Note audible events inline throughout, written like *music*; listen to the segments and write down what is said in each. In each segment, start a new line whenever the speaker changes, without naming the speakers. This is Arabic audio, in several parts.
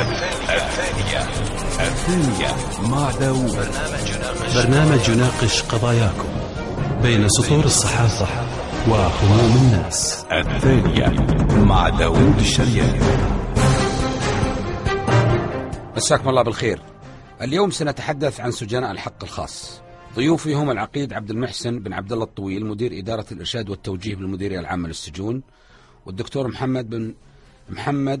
الثانية. الثانية مع داوود.
برنامج يناقش قضاياكم بين سطور الصحافة وهموم الناس.
الثانية مع داوود الشرياني
مساكم الله بالخير. اليوم سنتحدث عن سجناء الحق الخاص. ضيوفي هم العقيد عبد المحسن بن عبد الله الطويل مدير إدارة الإرشاد والتوجيه بالمديرية العامة للسجون والدكتور محمد بن محمد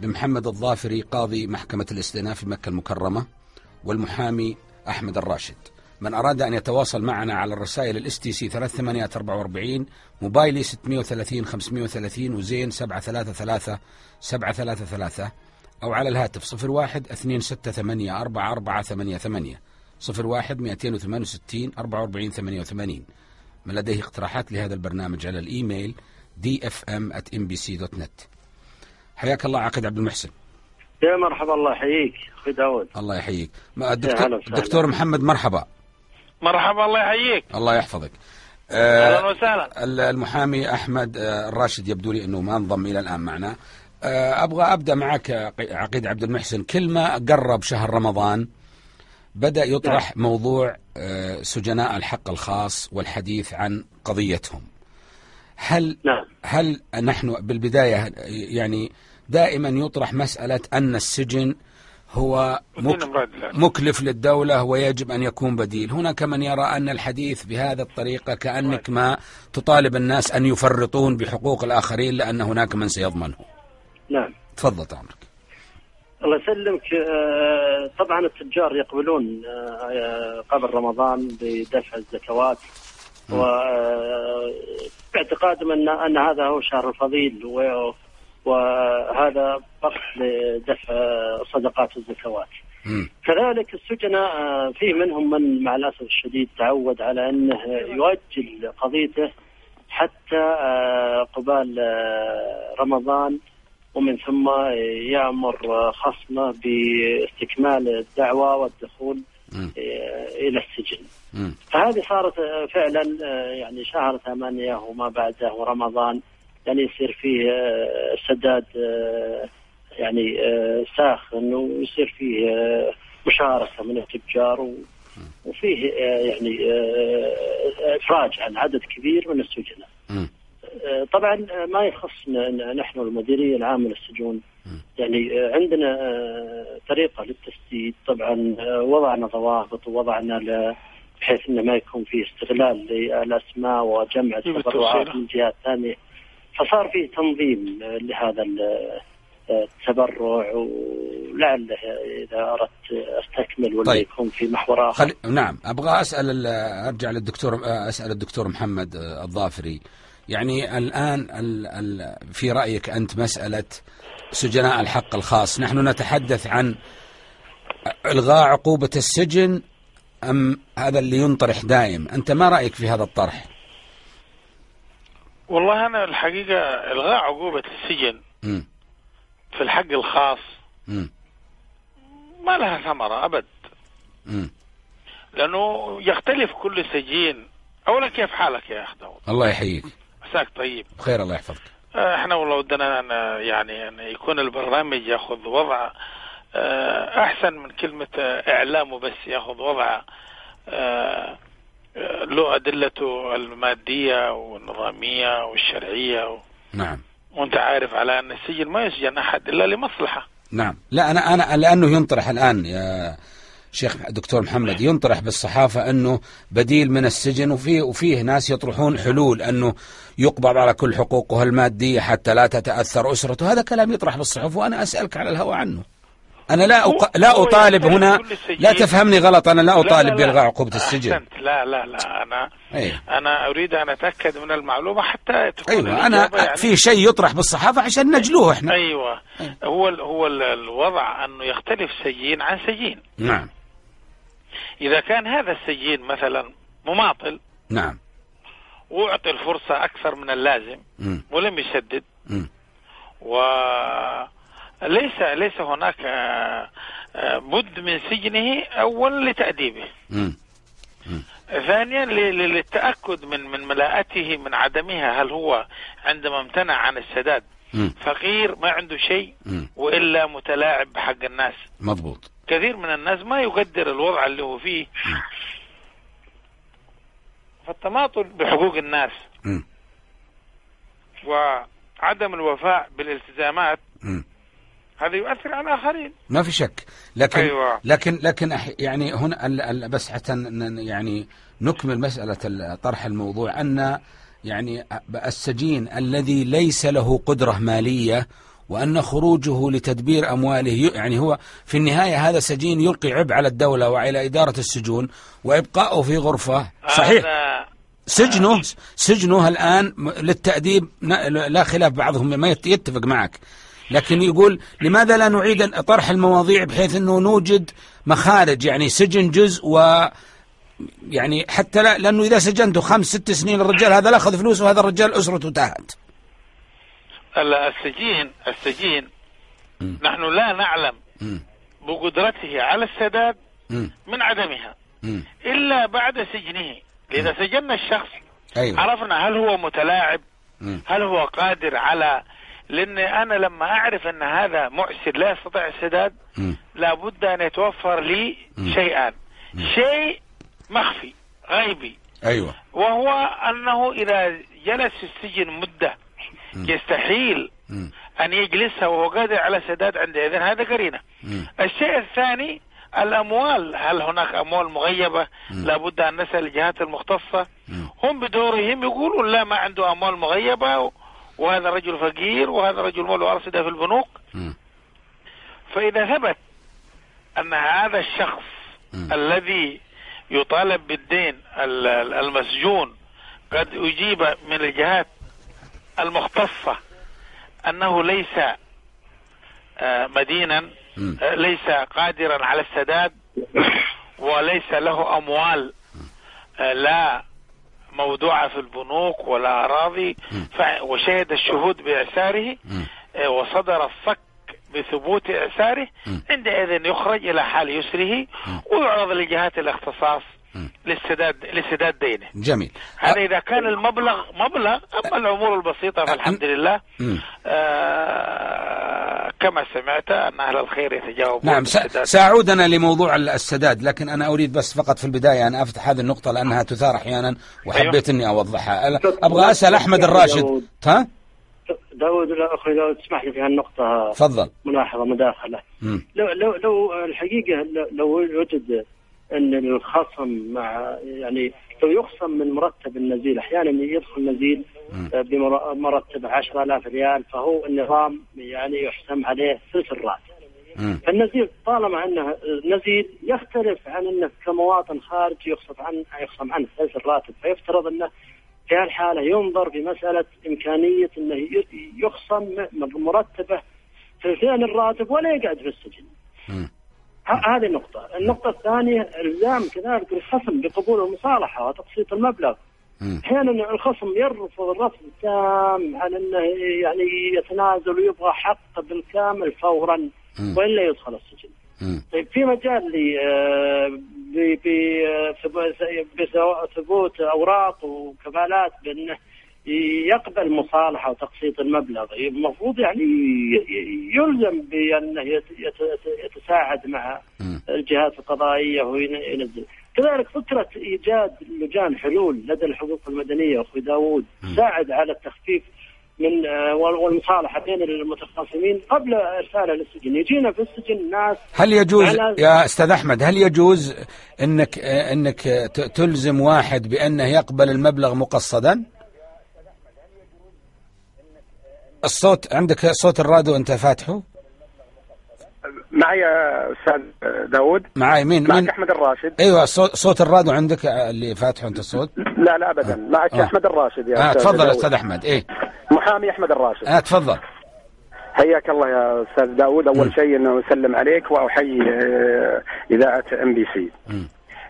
بن محمد الظافري قاضي محكمة الاستئناف في مكة المكرمة والمحامي أحمد الراشد. من أراد أن يتواصل معنا على الرسائل ال STC 3844 موبايلي 630 530 وزين 733 733 أو على الهاتف 01 268 4488 01 268 44 88 من لديه اقتراحات لهذا البرنامج على الإيميل dfm@mbc.net حياك الله عقد عبد المحسن.
يا مرحبا الله يحييك. أخوي داود.
الله يحييك. الدكتور,
وسهلا.
الدكتور محمد مرحبا.
مرحبا الله يحييك.
الله يحفظك.
أهلا
آه
وسهلا.
ال- المحامي أحمد آه، الراشد يبدو لي أنه ما انضم إلى الآن معنا. آه أبغى أبدأ معك عقيد عبد المحسن. كل ما قرب شهر رمضان. بدأ يطرح موضوع آه، سجناء الحق الخاص والحديث عن قضيتهم. هل
نعم.
هل نحن بالبداية يعني دائما يطرح مسألة أن السجن هو. مكلف للدولة ويجب أن يكون بديل. هناك من يرى أن الحديث بهذه الطريقة كأنك ما تطالب الناس أن يفرطون بحقوق الآخرين لأن هناك من سيضمنه.
نعم.
تفضل عمرك
الله يسلمك. آه، طبعا التجار يقبلون آه، قبل رمضان بدفع الزكوات. و آه، ان أن هذا هو شهر الفضيل وهذا وقت لدفع صدقات الزكوات. كذلك السجناء آه، في منهم من مع الأسف الشديد تعود على أنه يؤجل قضيته حتى آه، قبال رمضان ومن ثم يأمر خصمه باستكمال الدعوة والدخول إلى السجن. فهذه صارت آه، فعلا آه، يعني شهر ثمانية وما بعده ورمضان يعني يصير فيه آه، سداد يعني ساخن ويصير فيه مشاركة من التجار و- وفيه يعني إفراج عن عدد كبير من السجناء. طبعا آه، ما يخصنا نحن المديرية العامة للسجون. يعني آه، عندنا آه، طريقة للتسديد. طبعا آه، وضعنا ضوابط ووضعنا بحيث إنه ما يكون فيه استغلال للأسماء وجمع التبرعات. من جهات ثانية. فصار فيه تنظيم آه، لهذا ال- آه، التبرع. ولعله إذا أردت أستكمل ولا
طيب.
يكون في محور آخر.
خل... نعم أبغى أسأل ال- أرجع للدكتور أسأل الدكتور محمد آه، الظافري. يعني الآن ال... ال... في رأيك أنت مسألة سجناء الحق الخاص نحن نتحدث عن إلغاء عقوبة السجن أم هذا اللي ينطرح دائم أنت ما رأيك في هذا الطرح
والله أنا الحقيقة إلغاء عقوبة السجن
مم.
في الحق الخاص
مم.
ما لها ثمرة أبد
مم.
لأنه يختلف كل سجين أولا كيف حالك يا اخ داود
الله يحييك
مساك طيب.
بخير الله يحفظك.
آه، إحنا والله ودنا أن يعني أن يكون البرنامج ياخذ وضع آه، أحسن من كلمة آه، إعلامه بس ياخذ وضع له أدلته المادية والنظامية والشرعية و...
نعم.
وأنت عارف على أن السجن ما يسجن أحد إلا لمصلحة.
نعم. لا أنا أنا لأنه ينطرح الآن يا شيخ دكتور محمد ينطرح بالصحافة أنه بديل من السجن وفيه وفيه ناس يطرحون حلول أنه يقبض على كل حقوقه المادية حتى لا تتأثر أسرته. هذا كلام يطرح بالصحف وأنا أسألك على الهواء عنه. أنا لا أق... لا
يختلف
هنا. لا تفهمني غلط أنا لا
لا.
بإلغاء عقوبة السجن.
أحسنت. لا لا لا. أنا
أي.
أنا أريد أن أتأكد من المعلومة حتى تكون الإجابة
أنا
يعني.
في شيء يطرح بالصحافة عشان نجلوه إحنا.
أيوه. هو ال هو ال الوضع أنه يختلف سجين عن سجين.
نعم.
إذا كان هذا السجين مثلا مماطل
نعم
وأعطي الفرصة أكثر من اللازم
مم.
ولم يسدد
مم.
وليس ليس هناك آه، آه، بد من سجنه اولا لتأديبه
مم.
ثانيا للتأكد من من ملاءته من عدمها هل هو عندما امتنع عن السداد
مم.
فقير ما عنده شيء
مم.
وإلا متلاعب بحق الناس
مضبوط
كثير من الناس ما يقدر الوضع اللي هو فيه فالتماطل بحقوق الناس. وعدم الوفاء بالالتزامات. هذا يؤثر على الآخرين
ما في شك لكن
أيوة.
لكن لكن يعني هنا بس حتى يعني نكمل ال- طرح الموضوع أن يعني السجين الذي ليس له قدرة مالية وأن خروجه لتدبير أمواله يعني هو في النهاية هذا سجين يلقي عبء على الدولة وعلى إدارة السجون وإبقاؤه في غرفة. صحيح.
هذا
سجنه سجنه الآن للتأديب لا خلاف بعضهم ما يت- يتفق معك. لكن يقول لماذا لا نعيد طرح المواضيع بحيث أنه نوجد مخارج يعني سجن جزء و يعني حتى لا لأنه إذا سجنته خمس ست سنين الرجال هذا لا أخذ فلوس وهذا الرجال أسرته تاهت.
السجين السجين
مم.
نحن لا نعلم
مم.
بقدرته على السداد
مم.
من عدمها
مم.
إلا بعد سجنه اذا سجنا الشخص
أيوه
عرفنا هل هو متلاعب
مم.
هل هو قادر على لأن أنا لما أعرف أن هذا معسر لا يستطيع السداد. لابد أن يتوفر لي
مم.
شيئان شيء مخفي غيبي
أيوه
وهو أنه إذا جلس في السجن مدة يستحيل. أن يجلسها وهو قادر على سداد عندئذ هذا قرينة
مم.
الشيء الثاني الأموال هل هناك أموال مغيبة لابد أن نسأل الجهات المختصة
مم.
هم بدورهم يقولون لا ما عنده أموال مغيبة وهذا رجل فقير وهذا رجل له ارصده في البنوك
مم.
فإذا ثبت أن هذا الشخص. الذي يطالب بالدين ال- ال- المسجون قد أجيب من الجهات المختصة أنه ليس آه، مدينا. آه، ليس قادرا على السداد *clears throat* وليس له أموال آه، لا موضوعه في البنوك ولا أراضي ف- وشهد الشهود. آه، وصدر الصك بثبوت إعساره
مم.
عندئذ يخرج إلى حال يسره ويعرض لجهات الاختصاص. للسداد لسداد دينه.
جميل.
هذا إذا كان المبلغ مبلغ أما الأمور البسيطة فالحمد لله. آه كما سمعت أن أهل الخير يتجاوبون
نعم س-
بالسداد.
سأعود أنا لموضوع ال- السداد لكن أنا أريد بس فقط في البداية أن أفتح هذه النقطة لأنها تثار أحيانا وحبيت أني أوضحها. أنا أبغى أسأل أحمد الراشد. ها؟
داود لا أخي لو تسمح لي في هالنقطة.
تفضل.
ملاحظة
مداخلة.
لو لو لو الحقيقة لو- لو وجد إن الخصم مع يعني لو يخصم من مرتب النزيل أحيانا يدخل نزيل. آه، بمرتب 10000 ريال فهو النظام يعني يحسم عليه ثلث الراتب. فالنزيل طالما إنه نزيل يختلف عن إنه كمواطن خارجي يخصم عن يخصم عنه ثلث الراتب فيفترض إنه في هالحالة ينظر في مساله إمكانية إنه يخصم م- مرتبه ثلثين الراتب ولا يقعد في السجن. هذه نقطة، النقطة الثانية الزام كذلك الخصم بقبول المصالحة وتقسيط المبلغ. أحيانا الخصم يرفض الرفض التام عن إنه يعني يتنازل ويبغى حقه بالكامل فورا. وإلا يدخل السجن. طيب في مجال آه، ب- ب- آه، بثبوت أوراق وكفالات بإنه يقبل مصالحة وتقسيط المبلغ المفروض يعني يلزم بانه يت- يت- يتساعد مع. الجهات القضائية وينزل كذلك فكره إيجاد لجان حلول لدى الحقوق المدنية أخوي داوود تساعد على التخفيف من آه، وال- والمصالحة بين المتخاصمين قبل ارساله للسجن يجينا في السجن ناس
هل يجوز يا أستاذ أحمد هل يجوز إنك إنك ت- تلزم واحد بأنه يقبل المبلغ مقصدا؟ الصوت عندك صوت الراديو أنت فاتحه؟
معي أستاذ داود
معاي مين؟
معك
مين؟
أحمد الراشد.
أيوه صوت, صوت الراديو عندك اللي فاتحه أنت الصوت؟
لا لا ابدا. معك
آه.
أحمد الراشد يا أستاذ
تفضل. أستاذ أحمد. إيه.
محامي أحمد الراشد.
آه تفضل.
حياك الله يا أستاذ داود أول شيء أنه أسلم عليك وأحيي آه، إذاعة إم بي سي.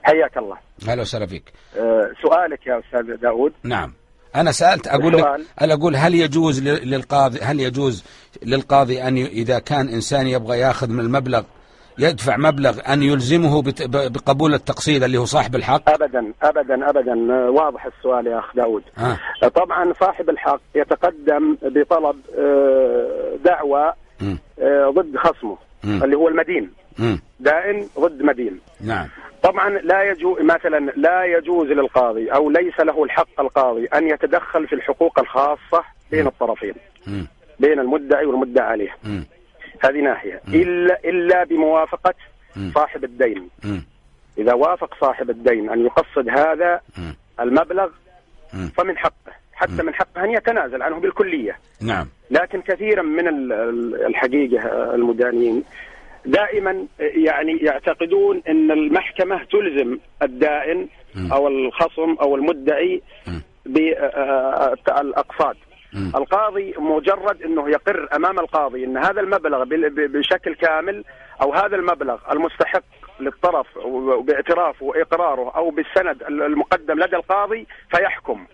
حياك الله.
أهلا وسهلا فيك.
آه، سؤالك يا أستاذ داود
نعم. أنا سألت أقول لك. أنا أقول هل يجوز للقاضي هل يجوز للقاضي أن ي- إذا كان إنسان يبغى يأخذ من المبلغ يدفع مبلغ أن يلزمه بقبول التقسيط اللي هو صاحب الحق
ابدا ابدا ابدا واضح السؤال يا أخ داود
آه.
طبعا صاحب الحق يتقدم بطلب آه، دعوى. آه، ضد خصمه
مم.
اللي هو المدين
مم.
دائن ضد مدين
نعم
طبعا لا يجوز مثلا لا يجوز للقاضي أو ليس له الحق القاضي أن يتدخل في الحقوق الخاصة بين الطرفين
مم.
بين المدعي والمدعى عليه
مم.
هذه ناحية إلا إلا
بموافقة.
صاحب الدين. إذا وافق صاحب الدين أن يقصد هذا. المبلغ. فمن حقه حتى من حقه أن يتنازل عنه بالكلية
نعم
لكن كثيرا من ال- ال- الحقيقة المدانين دائما آه، يعني يعتقدون إن المحكمة تلزم الدائن. أو الخصم أو المدعي. بالاقساط
مم.
القاضي مجرد إنه يقر أمام القاضي إن هذا المبلغ بشكل كامل أو هذا المبلغ المستحق للطرف باعترافه وإقراره أو بالسند المقدم لدى القاضي فيحكم.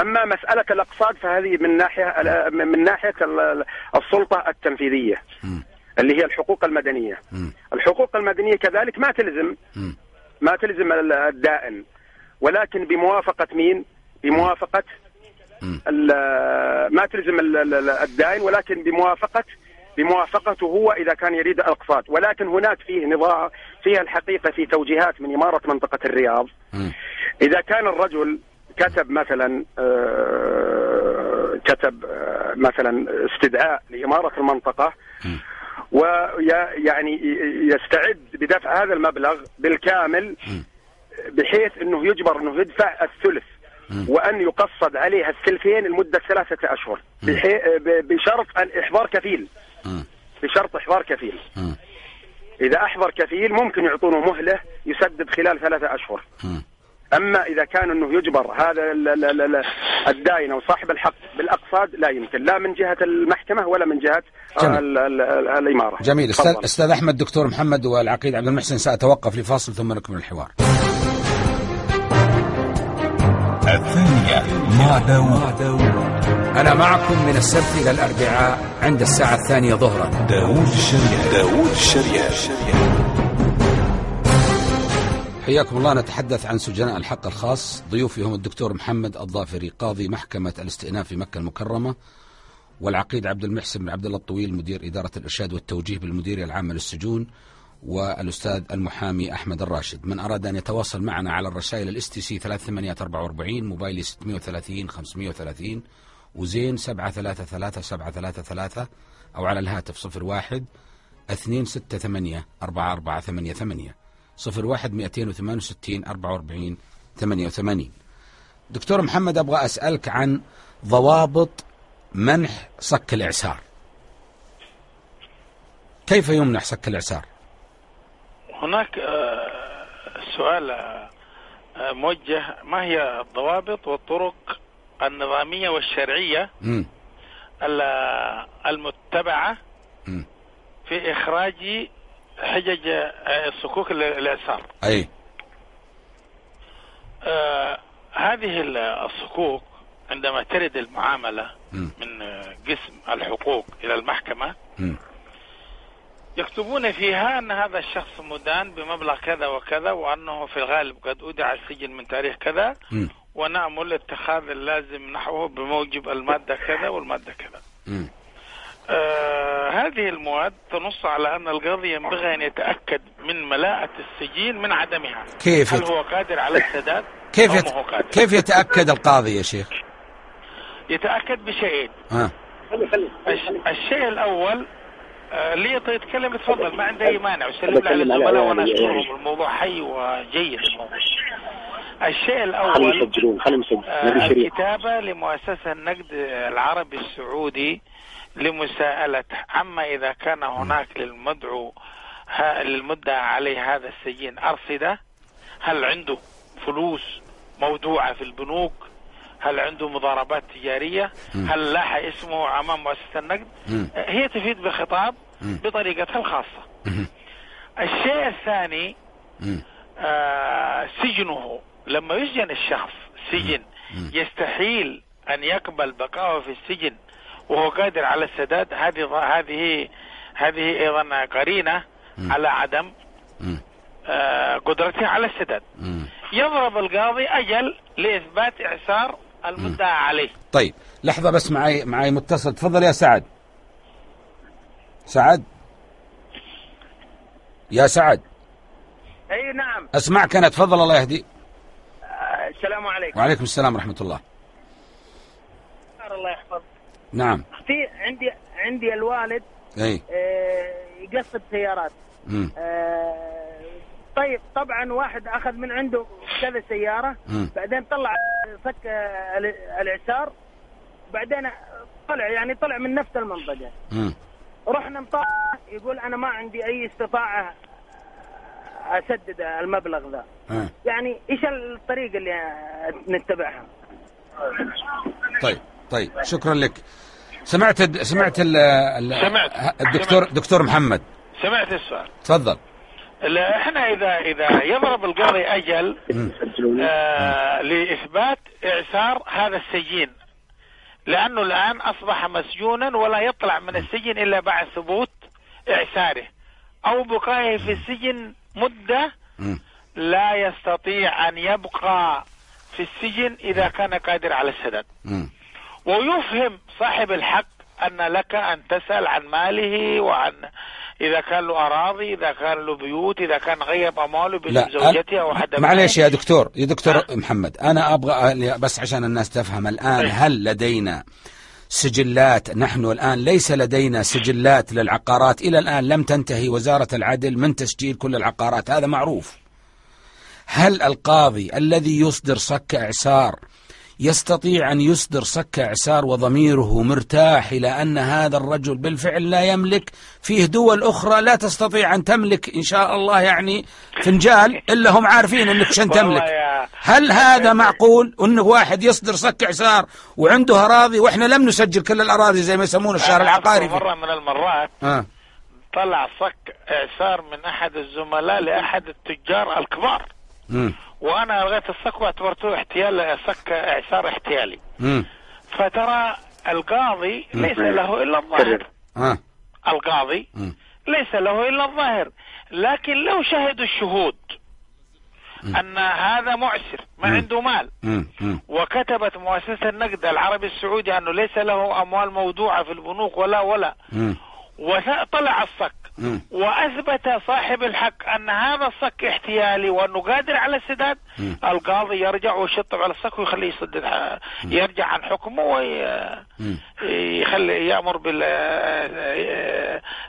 أما مسألة الأقساط فهذه من ناحية من ناحية ال- السلطة
التنفيذية.
اللي هي الحقوق المدنية.
مم.
الحقوق المدنية كذلك ما تلزم.
مم.
ما تلزم ال- الدائن. ولكن بموافقة مين؟ بموافقة ما تلزم ال- ال- الدائن ولكن بموافقه بموافقته هو إذا كان يريد الأقساط. ولكن هناك فيه نظام فيها الحقيقة في توجيهات من إمارة منطقة الرياض. إذا كان الرجل كتب مثلا آه، كتب آه، مثلا استدعاء لإمارة المنطقة ويعني يستعد بدفع هذا المبلغ بالكامل بحيث إنه يجبر إنه يدفع الثلث وأن يقصد عليه الثلثين لمدة ثلاثة أشهر بشرط الاحضار كفيل. بشرط إحضار كفيل. إذا أحضر كفيل ممكن يعطونه مهلة يسدد خلال ثلاثة
أشهر.
أما إذا كان أنه يجبر هذا ال- ال- ال- ال- الداين أو صاحب الحق بالاقساط لا يمكن. لا من جهة المحكمة ولا من جهة
جميل.
ال- ال- ال- الإمارة.
جميل.
أستاذ.
أستاذ أحمد دكتور محمد والعقيد عبد المحسن سأتوقف لفاصل ثم نكمل الحوار.
الثانية مع داوود
أنا معكم من السبت إلى الأربعاء عند الساعة الثانية ظهرا.
داوود الشريعة داوود الشريعة
حياكم الله. نتحدث عن سجناء الحق الخاص. ضيوفي هم الدكتور محمد الظافري قاضي محكمة الاستئناف في مكة المكرمة والعقيد عبد المحسن بن عبد الله الطويل مدير إدارة الإرشاد والتوجيه بالمديرية العامة للسجون والأستاذ المحامي أحمد الراشد. من أراد أن يتواصل معنا على الرسائل ال STC 3844 موبايلي 630 530 وزين 733 733 أو على الهاتف 01 268 4488 صفر واحد مئتين وثمان وستين أربعة وأربعين ثمانية وثمانين. دكتور محمد أبغى أسألك عن ضوابط منح صك الإعسار. كيف يمنح صك الإعسار؟
هناك آه، سؤال آه، موجه. ما هي الضوابط والطرق النظامية والشرعية المتبعة. في إخراج حجج آه، صكوك ال- الإعسار
أي
آه، هذه ال- الصكوك عندما ترد المعاملة
مم.
من آه، قسم الحقوق إلى المحكمة
مم.
يكتبون فيها أن هذا الشخص مدان بمبلغ كذا وكذا وأنه في الغالب قد أودع السجن من تاريخ كذا
مم.
ونأمل اتخاذ اللازم نحوه بموجب المادة كذا والمادة كذا
مم.
آه هذه المواد تنص على أن القاضي ينبغي أن يتأكد من ملاءة السجين من عدمها.
كيف
هل
يت...
هو قادر على السداد
كيف يت...
قادر؟
كيف يتأكد القاضي يا شيخ؟
يتأكد بشيئين
ها
الش- الشيء الأول آه، لي طيب يتكلم يتفضل ما عندي أي مانع. وسلم على الزملاء وأنا
يعني-
أشكرهم الموضوع حي وجيد. الموضوع الشيء
خلينا
الأول
يسجلون خلينا يسجلون
آه، الكتابة لمؤسسة النقد العربي السعودي لمساءلة عما إذا كان هناك للمدعو للمدعى عليه هذا السجين أرصدة هل عنده فلوس مودوعة في البنوك؟ هل عنده مضاربات تجارية؟ هل لاح اسمه أمام مؤسسة النقد؟ هي تفيد بخطاب. بطريقتها الخاصة. الشيء الثاني. آه، سجنه. لما يسجن الشخص سجن يستحيل أن يقبل بقائه في السجن. وهو قادر على السداد هذه هذه هذه أيضا قرينة على عدم. آه، قدرته على السداد.
مم.
يضرب القاضي أجل لإثبات إعسار المدعى عليه.
طيب لحظة بس معي معي متصل. تفضل يا سعد. سعد؟ يا سعد.
أي نعم.
أسمعك أنا تفضل الله يهدي.
آه، السلام عليكم.
وعليكم السلام ورحمة الله.
نعم في عندي عندي الوالد
أي
آه، يقصد سيارات. آه، طيب طبعا واحد أخذ من عنده كذا سيارة
مم.
بعدين طلع فك ال- الإعسار بعدين طلع يعني طلع من نفس
المنطقة.
رحنا نطالع يقول أنا ما عندي أي استطاعة أسدد المبلغ ذا
آه.
يعني إيش الطريقة اللي نتبعها
طيب طيب شكرا لك. سمعت الد- سمعت ال
سمعت.
الدكتور
سمعت.
دكتور محمد.
سمعت السؤال.
تفضل.
إحنا اذا إذا يضرب القاضي أجل آه لإثبات إعسار هذا السجين. لأنه الآن أصبح مسجونا ولا يطلع من السجن إلا بعد ثبوت إعساره. أو بقائه في السجن
مدة.
لا يستطيع أن يبقى في السجن إذا كان قادر على السداد. ويفهم صاحب الحق أن لك أن تسأل عن ماله وعن إذا كان له أراضي إذا كان له بيوت إذا كان غيب أمواله زوجته أو حد
معليش
معه.
يا دكتور يا دكتور
آه.
محمد أنا أبغى بس عشان الناس تفهم الآن هل لدينا سجلات نحن الآن ليس لدينا سجلات للعقارات إلى الآن لم تنتهي وزارة العدل من تسجيل كل العقارات هذا معروف هل القاضي الذي يصدر صك إعسار يستطيع أن يصدر صك إعسار وضميره مرتاح إلى أن هذا الرجل بالفعل لا يملك. فيه دول أخرى لا تستطيع أن تملك إن شاء الله يعني فنجال إلا هم عارفين إنك شن تملك. هل هذا معقول؟ انه واحد يصدر صك إعسار وعنده أراضي وإحنا لم نسجل كل الأراضي زي ما يسمونه الشهر العقاري
مرة من المرات
آه.
طلع صك إعسار من أحد الزملاء لأحد التجار الكبار.
مم.
وأنا لغاية الصك واعتبرته احتيال صك إعسار احتيالي
مم.
فترى القاضي ليس له إلا الظاهر
آه.
القاضي
مم.
ليس له إلا الظاهر لكن لو شهدوا الشهود أن هذا معسر ما
مم.
عنده مال.
مم.
وكتبت مؤسسة النقد العربي السعودي أنه ليس له أموال موضوعة في البنوك ولا ولا
مم.
وطلع الصك.
مم.
وأثبت صاحب الحق أن هذا الصك احتيالي وانه قادر على السداد.
مم.
القاضي يرجع ويشطب على الصك ويخليه يسدد. يرجع عن حكمه وي...
مم.
يخلي يأمر بال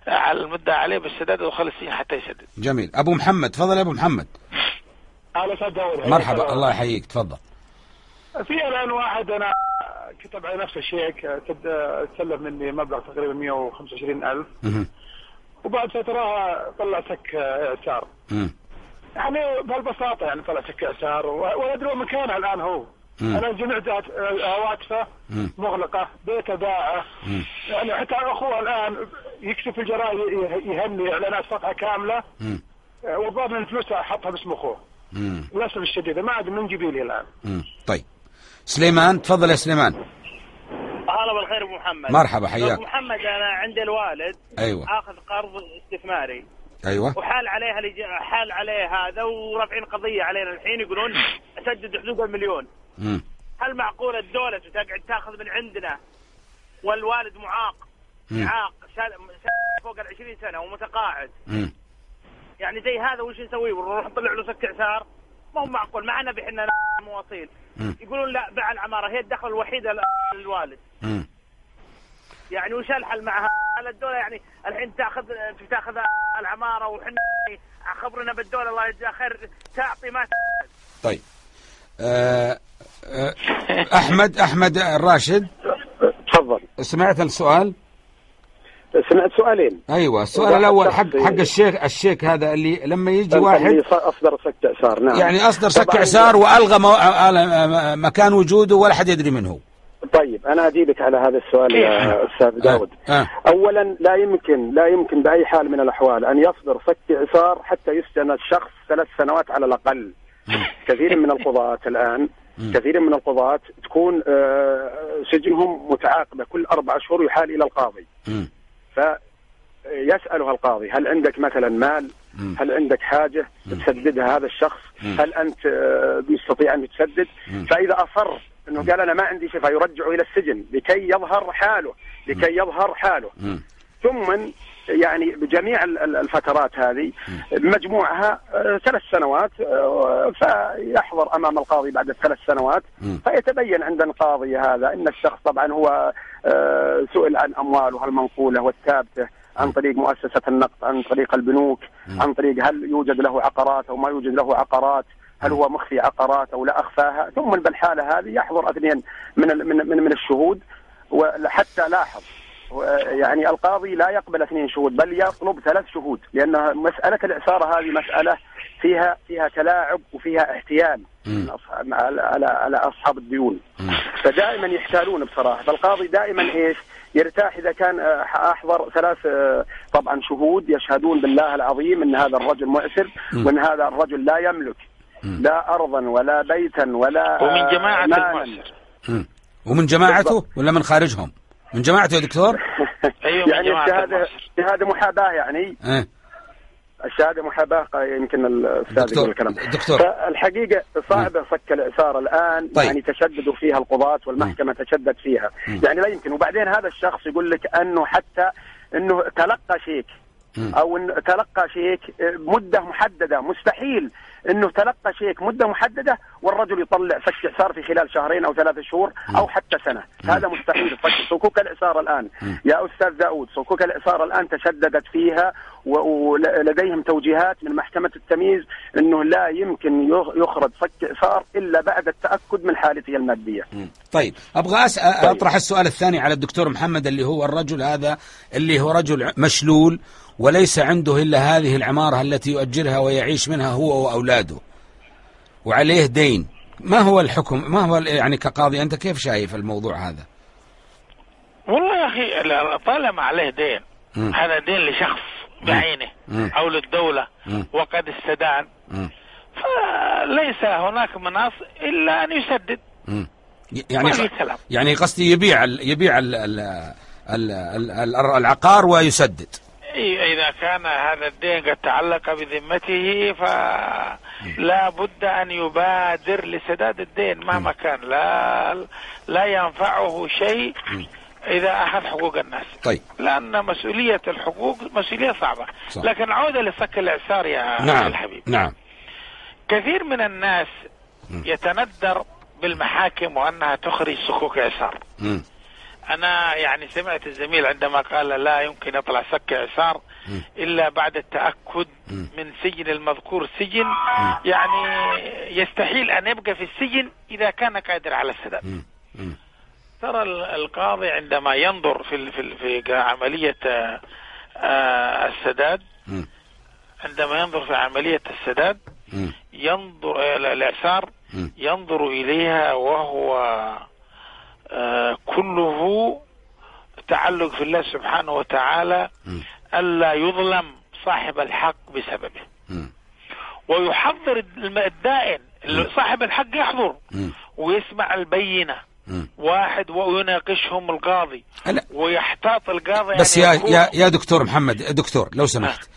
على المدعى عليه بالسداد ويخلي السجن حتى يسدد.
جميل. أبو محمد تفضل يا أبو محمد. مرحبا. الله يحييك. تفضل.
في الان واحد أنا كتب على نفس الشيك تسلف مني مبلغ تقريبا 125 ألف
مم.
وبعد فترة طلع سك اعسار
مم.
يعني بهالبساطة يعني طلع سك اعسار و- ولا أدري وين مكانه الآن هو. أنا جمعت هواتفه
مم.
مغلقة بيته باعه. يعني حتى أخوه الآن يكتب في الجرايد يه- يهني إعلانات صفحه كاملة
مم.
والظاهر من الفلوس حطها باسم أخوه
مم.
للأسف الشديد ما ادري من جبيلي الآن
مم. طيب سليمان تفضل يا سليمان.
هلا بالخير أبو محمد.
مرحبا، حياك.
ابو محمد أنا عندي الوالد
أيوه.
آخذ قرض استثماري.
أيوه.
وحال عليها الإج- حال عليه هذا ورافعين قضية علينا. الحين يقولون أسدد حدود المليون.
مم.
هل معقول الدولة تقعد تاخذ من عندنا والوالد معاق؟
مم.
معاق شال- شال فوق ال 20 سنة ومتقاعد.
مم.
يعني زي هذا وش نسوي؟ ونروح نطلع له سك اعسار ما هو معقول. معنا بحنا مواصيل. يقولون لا باع العمارة. هي الدخل الوحيدة للوالد. يعني وش الحل معها؟ هل الدولة يعني الحين تاخذ تاخذ العمارة وحنا خبرنا بالدولة الله يجزاها خير تعطي ما
طيب. آه آه أحمد أحمد الراشد.
تفضل.
سمعت السؤال؟
سمعت سؤالين.
أيوه السؤال الأول حق. حق الشيك الشيك هذا اللي لما يجي واحد
أصدر سكت إعسار نعم.
يعني أصدر سك إعسار وألغى. آه، مكان وجوده ولا حد يدري منه.
طيب أنا اجيبك على هذا السؤال يا أستاذ داود.
آه.
اولا لا يمكن لا يمكن بأي حال من الأحوال أن يصدر سك إعسار حتى يسجن الشخص ثلاث سنوات على الأقل. كثير من القضاة الان كثير من القضاة تكون آه، سجنهم متعاقبة كل أربع اشهر يحال إلى القاضي.
مم.
ف يسألها القاضي هل عندك مثلا مال؟
مم.
هل عندك حاجة تسددها هذا الشخص؟ هل أنت آه، مستطيع أن تسدد فإذا أصر أنه قال أنا ما عندي شيء فيرجعه إلى السجن لكي يظهر حاله لكي يظهر حاله. ثم يعني بجميع ال- ال- الفترات هذه مجموعها آه، ثلاث سنوات آه، فيحضر أمام القاضي بعد الثلاث سنوات. فيتبين عند القاضي هذا إن الشخص طبعا هو آه، سئل عن أمواله المنقولة والثابتة عن طريق مؤسسة النقد عن طريق البنوك عن طريق هل يوجد له عقارات أو ما يوجد له عقارات هل هو مخفي عقارات أو لا أخفاها. ثم بالحالة هذه يحضر أثنين من من من, من الشهود وحتى لاحظ يعني القاضي لا يقبل اثنين شهود بل يطلب ثلاث شهود لأن مسألة الاعسار هذه مسألة فيها فيها تلاعب وفيها احتيال على على على أصحاب الديون. فدائما يحتالون بصراحة فالقاضي دائما إيش؟ يرتاح إذا كان آه، أحضر ثلاث آه، طبعا شهود يشهدون بالله العظيم إن هذا الرجل معسر وإن هذا الرجل لا يملك لا ارضا ولا بيتا ولا
ومن. المؤسر
مم. ومن جماعته ولا من خارجهم؟ من جماعته يا دكتور؟ *laughs*
أيوة من
يعني
جماعة
الشهاده. الشهادة محاباة يعني.
إيه.
الشهادة محاباة يمكن
الأستاذ
يقول الكلام.
دكتور.
فالحقيقة صعبة فك الاعسار الآن
طيب.
يعني تشددوا فيها القضاة والمحكمة تشدد فيها. يعني لا يمكن. وبعدين هذا الشخص يقول لك أنه حتى أنه تلقى شيك. أو انه تلقى شيك مدة محددة. مستحيل. إنه تلقى شيك مدة محددة والرجل يطلع فك اعسار في خلال شهرين أو ثلاثة شهور أو حتى سنة. هذا مستحيل. فك صكوك الاعسار الآن. يا أستاذ داود صكوك الاعسار الآن تشددت فيها ولديهم توجيهات من محكمة التمييز إنه لا يمكن يخ- يخرج فك اعسار إلا بعد التأكد من حالته المادية.
طيب أبغى أس... أطرح السؤال الثاني على الدكتور محمد اللي هو الرجل هذا اللي هو رجل مشلول وليس عنده إلا هذه العمارة التي يؤجرها ويعيش منها هو وأولاده. وعليه دين. ما هو الحكم؟ ما هو يعني كقاضي أنت كيف شايف الموضوع هذا؟
والله يا أخي طالما عليه دين
مم.
هذا دين لشخص بعينه
مم.
أو للدولة
مم.
وقد استدان. فليس هناك مناص إلا أن يسدد.
يعني يعني قصدي يبيع ال... يبيع ال... ال... ال... ال... ال- العقار ويسدد.
إذا كان هذا الدين قد تعلق بذمته فلا بد أن يبادر لسداد الدين مهما كان. لا لا ينفعه شيء إذا أخذ حقوق الناس.
طيب.
لأن مسؤولية الحقوق مسؤولية صعبة.
صح.
لكن عودة لفك الإعسار يا
نعم.
الحبيب.
نعم.
كثير من الناس يتندر بالمحاكم وأنها تخرج صكوك إعسار. أنا يعني سمعت الزميل عندما قال لا يمكن يطلع سك إعسار إلا بعد التأكد من سجن المذكور سجن يعني يستحيل أن يبقى في السجن إذا كان قادر على السداد. ترى ال- القاضي عندما ينظر في في في عملية آه، آه، السداد. عندما ينظر في عملية السداد. ينظر الإعسار
مم.
ينظر إليها وهو كله تعلق في الله سبحانه وتعالى ألا يظلم صاحب الحق بسببه. ويحضر الدائن صاحب الحق يحضر. ويسمع البينة. واحد ويناقشهم القاضي. ويحتاط القاضي
بس
يعني
يا يا يا دكتور محمد دكتور لو سمحت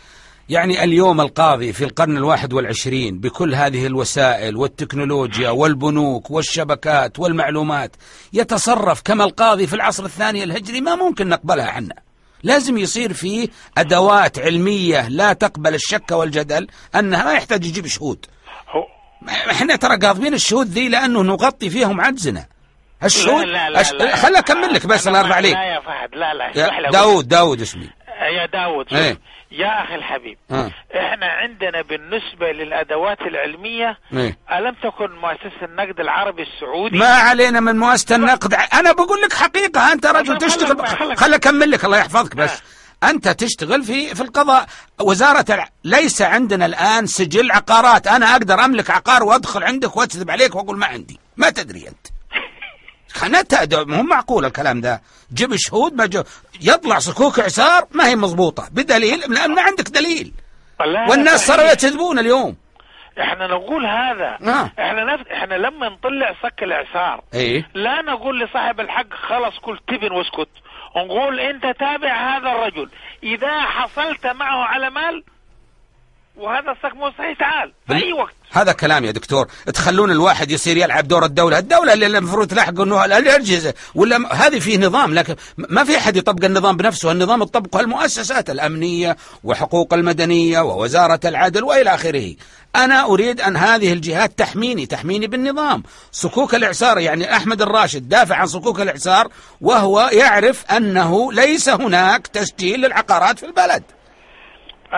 يعني اليوم القاضي في القرن الواحد والعشرين بكل هذه الوسائل والتكنولوجيا والبنوك والشبكات والمعلومات يتصرف كما القاضي في العصر الثاني الهجري ما ممكن نقبلها حنا لازم يصير فيه أدوات علمية لا تقبل الشك والجدل أنها ما يحتاج يجيب شهود.
هو
إحنا ترى قاضبين الشهود ذي لأنه نغطي فيهم عجزنا. الشهود
لا لا. لا
خلنا أكمل لك بس الله يرضى
ما-
عليك.
لا يا فهد لا لا
داود داود اسمي.
يا داود شوف. يا أخي الحبيب
آه.
إحنا عندنا بالنسبة للأدوات العلمية
إيه.
ألم تكن مؤسسة النقد العربي السعودي؟
ما علينا من مؤسسة النقد. أنا بقول لك حقيقة أنت رجل تشتغل خل أكمل لك الله يحفظك بس. أنت تشتغل في في القضاء. وزارة الع... ليس عندنا الآن سجل عقارات. أنا أقدر أملك عقار وأدخل عندك وأكذب عليك وأقول ما عندي. ما تدري أنت. خنتها مو معقول الكلام ده. جيب شهود ما جو... يطلع صكوك اعسار ما هي مضبوطة. بدليل لأن عندك دليل. والناس. صاروا يكذبون اليوم.
إحنا نقول هذا.
آه.
إحنا نف... إحنا لما نطلع صك الاعسار
إيه.
لا نقول لصاحب الحق خلاص كل تبن واسكت. نقول أنت تابع هذا الرجل. إذا حصلت معه على مال وهذا الصك مو صحيح تعال. في أي وقت.
هذا كلام يا دكتور. تخلون الواحد يصير يلعب دور الدولة. الدولة اللي المفروض تلاحق إنه الأجهزة ولا هذه فيه نظام لكن ما في أحد يطبق النظام بنفسه. النظام تطبقه المؤسسات الأمنية وحقوق المدنية ووزارة العدل وإلى آخره. أنا أريد أن هذه الجهات تحميني تحميني بالنظام. صكوك الإعصار يعني أحمد الراشد دافع عن صكوك الإعصار وهو يعرف أنه ليس هناك تسجيل للعقارات في البلد.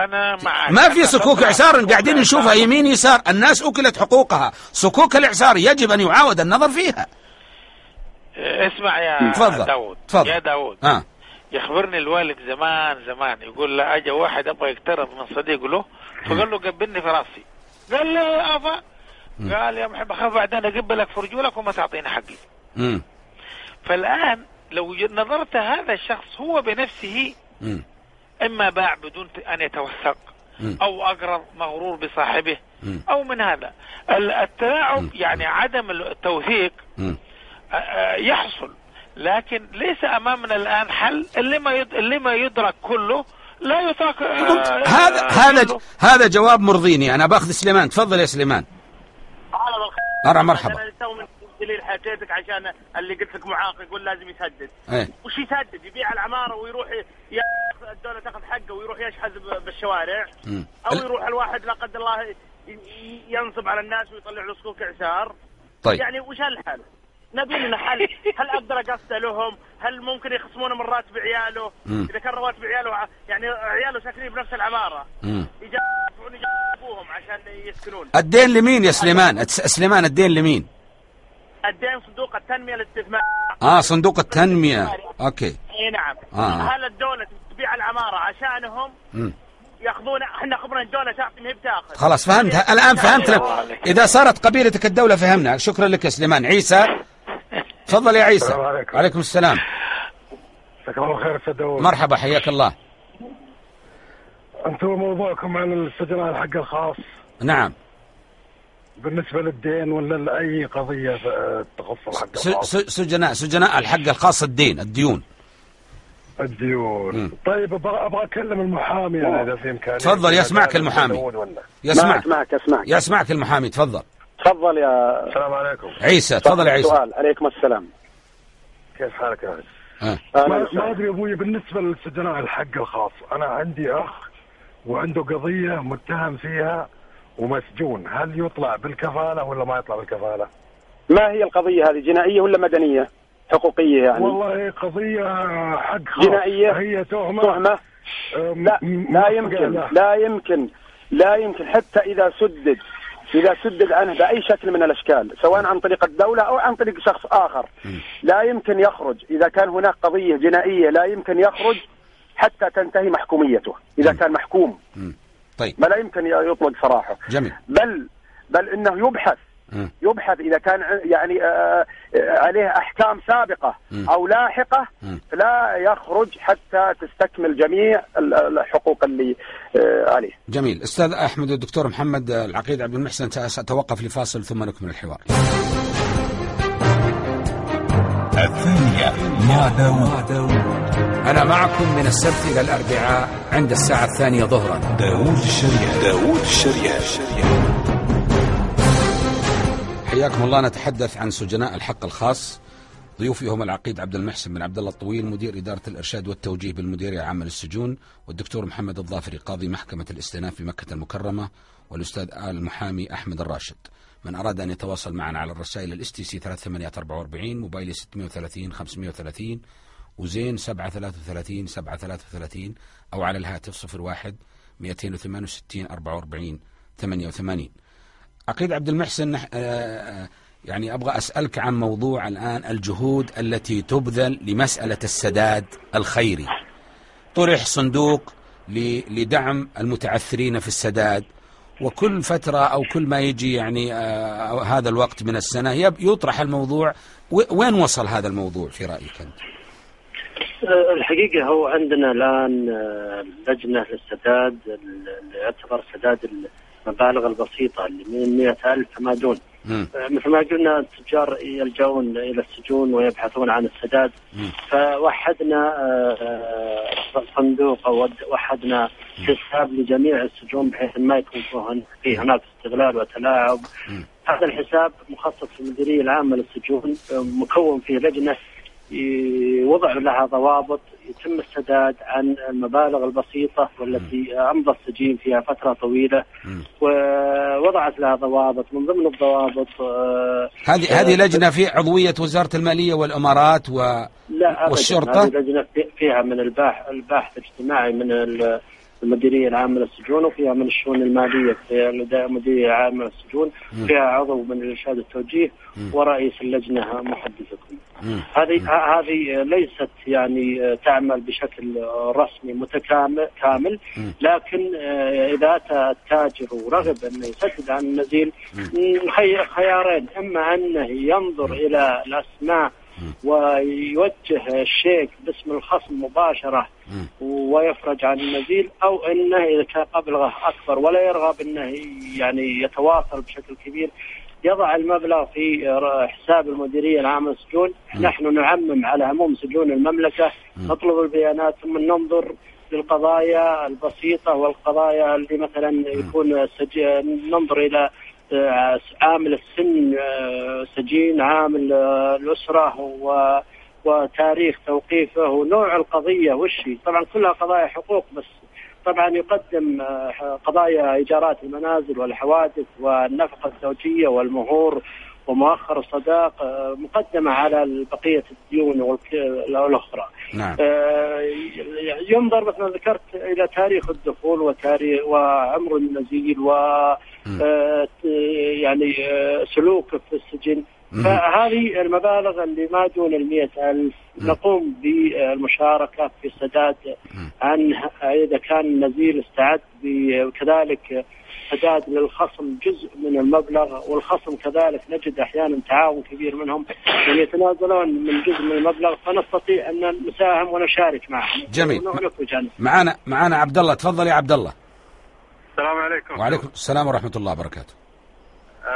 أنا معك
ما في صكوك
إعسار
قاعدين نشوفها. يمين يسار. الناس أكلت حقوقها. صكوك الإعسار يجب أن يعاود النظر فيها.
اسمع يا
تفضل.
داود
تفضل.
يا داود
آه.
يخبرني الوالد زمان زمان. يقول له اجى واحد أبغى يقترض من صديق له. فقال له قبلني في راسي. قال له يا أبا. قال يا محب اخاف بعدين أقبلك في رجولك وما تعطيني حقي. فالآن لو نظرت هذا الشخص هو بنفسه إما باع بدون أن يتوثق
مم.
أو أقرض مغرور بصاحبه. أو من هذا. ال- التلاعب يعني عدم التوثيق يحصل. لكن ليس أمامنا الآن حل. اللي ما يد... اللي ما يدرك كله لا يطاق
هذا
آه،
هذا. هذا جواب مرضيني. أنا بأخذ سليمان. تفضل يا سليمان.
هلا بالخير
أرى مرحبا.
أنا تو من دليل حكيتك عشان اللي قلت لك معاق يقول لازم يسدد
إيه
وش يسدد يبيع العماره ويروح ياخذ الدولة تاخذ حقه ويروح يشحذ بالشوارع
مم. أو
يروح الواحد لا قدر الله ي- ي- ينصب على الناس ويطلع له صكوك اعسار
طيب
يعني وش الحل؟ نبي لنا حل هل أقدر اقسط لهم؟ هل ممكن يخصمونه من راتب عياله؟
مم.
اذا كان رواتب عياله يعني عياله ساكنين بنفس العماره
مم.
يجابون يجابوهم عشان يسكنون
الدين لمين يا سليمان سليمان الدين لمين
الدين صندوق التنمية الاستثمار
آه صندوق التنمية. أوكي.
إي نعم.
آه.
هل الدولة تبيع العمارة عشانهم؟
مم.
يأخذون إحنا خبرنا الدولة تعطي ما هي بتأخذ.
خلاص فهمت. الآن فهمت لك. إذا صارت قبيلتك الدولة فهمنا. شكرا لك يا سليمان. عيسى. تفضل يا عيسى.
السلام عليكم.
عليكم السلام.
مساك الله خير أستاذ
مرحبا حياك الله.
أنتم موضوعكم عن السجناء الحق الخاص.
نعم.
بالنسبة للدين ولا لأي قضية تخص الحق
س-
الخاص؟
س- سجناء سجناء الحق الخاص الدين الديون.
الديون.
مم.
طيب أبغى أبغى أكلم المحامي أنا إذا في إمكانية.
تفضل، يسمعك المحامي. يسمعك
معك اسمعك
يسمعك المحامي تفضل.
تفضل يا
السلام عليكم.
عيسى تفضل يا عيسى.
سؤال عليكم السلام.
كيف حالك يا عز؟
آه.
ما. ما أدري أبوي بالنسبة للسجناء الحق الخاص أنا عندي أخ وعنده قضية متهم فيها ومسجون. هل يطلع بالكفالة ولا ما يطلع بالكفالة؟
ما هي القضية هذه؟ جنائية ولا مدنية؟ حقوقية يعني.
والله قضية حق خاص.
جنائية؟
هي
تهمة.
تهمة؟
لا لا يمكن. لا. يمكن لا يمكن. حتى إذا سدد إذا سدد عنه بأي شكل من الأشكال سواء عن طريق الدولة أو عن طريق شخص آخر. لا يمكن يخرج. إذا كان هناك قضية جنائية لا يمكن يخرج حتى تنتهي محكوميته إذا كان محكوم.
طيب.
ما لا يمكن يطلق سراحه
جميل.
بل بل إنه يبحث.
مم.
يبحث إذا كان يعني آه، آه، عليه أحكام سابقة
مم.
أو لاحقة
مم.
لا يخرج حتى تستكمل جميع ال- الحقوق اللي آه، عليه.
جميل. أستاذ أحمد والدكتور محمد العقيد عبد المحسن سأتوقف لفاصل ثم نكمل الحوار.
الثانية مع داوود.
أنا معكم من السبت إلى الأربعاء عند الساعة الثانية ظهرا.
داوود الشريعة. داوود الشريعة.
حياكم الله. نتحدث عن سجناء الحق الخاص. ضيوفي هم العقيد عبد المحسن بن عبد الله الطويل مدير إدارة الإرشاد والتوجيه بالمديريه العامه للسجون والدكتور محمد الظافري قاضي محكمة الاستئناف بمكه المكرمة والأستاذ آل المحامي أحمد الراشد. من أراد أن يتواصل معنا على الرسائل ال STC 3844 موبايلي 630 530 وزين 733 733 أو على الهاتف 01 268 44 88 عقيد عبد المحسن آه، آه، يعني أبغى أسألك عن موضوع الآن الجهود التي تبذل لمسألة السداد الخيري. طرح صندوق لدعم المتعثرين في السداد وكل فترة أو كل ما يجي يعني آه، هذا الوقت من السنة يب- يطرح الموضوع وين وصل هذا الموضوع في رأيك أنت؟
آه، الحقيقة هو عندنا الآن آه، لجنة للسداد اللي يعتبر سداد المبالغ البسيطة اللي من 100 ألف فما دون. آه، مثل ما قلنا التجار يلجؤون إلى السجون ويبحثون عن السداد. فوحدنا صندوق ود- وحدنا حساب لجميع السجون بحيث ما يكون فيه هناك استغلال وتلاعب. هذا الحساب مخصص في المديريه العامة للسجون مكون فيه لجنة ي- وضع لها ضوابط يتم السداد عن المبالغ البسيطة والتي أمضى السجين فيها فترة طويلة ووضعت لها ضوابط من ضمن الضوابط آه،
هذه هذه لجنة في عضوية وزارة المالية والإمارات و
لا.
والشرطة؟
هذه لجنة في- فيها من الباحث الباحث الاجتماعي من ال- المديرية العامة للسجون وفيها من الشؤون المالية في المديرية العامة للسجون فيها عضو من الإرشاد والتوجيه ورئيس اللجنة محدثكم. هذه هذه ليست يعني تعمل بشكل رسمي متكامل كامل لكن آه، إذا اتى التاجر ورغب انه يسدد عن النزيل خي- خيارين. إما انه ينظر إلى الأسماء ويوجه الشيك باسم الخصم مباشرة ويفرج عن النزيل أو إنه إذا كان مبلغه أكبر ولا يرغب إنه يعني يتواصل بشكل كبير. يضع المبلغ في حساب المديرية العامة للسجون، نحن نعمم على عموم سجون المملكة، نطلب البيانات ثم ننظر للقضايا البسيطة والقضايا اللي مثلا يكون. ننظر إلى عامل السن سجين عامل الأسرة. وتاريخ توقيفه ونوع القضية وش هي، طبعا كلها قضايا حقوق بس طبعا يقدم آه، قضايا إيجارات المنازل والحوادث والنفقة الزوجية والمهور ومؤخر الصداق آه، مقدمة على بقية الديون الأخرى.
نعم.
آه، ينظر مثل ما ذكرت إلى تاريخ الدخول وتاريخ وعمر النزيل و آه، يعني سلوكه في السجن. فهذه المبالغ اللي ما دون المئة ألف نقوم بالمشاركة في سداد عن إذا كان النزيل استعد وكذلك سداد للخصم جزء من المبلغ والخصم كذلك نجد أحيانا تعاون كبير منهم يعني يتنازلون من جزء من المبلغ فنستطيع أن نساهم ونشارك معهم.
جميل.
ونخرج عنه.
معانا معانا عبد الله تفضل يا عبد الله
السلام عليكم.
وعليكم السلام ورحمة الله وبركاته.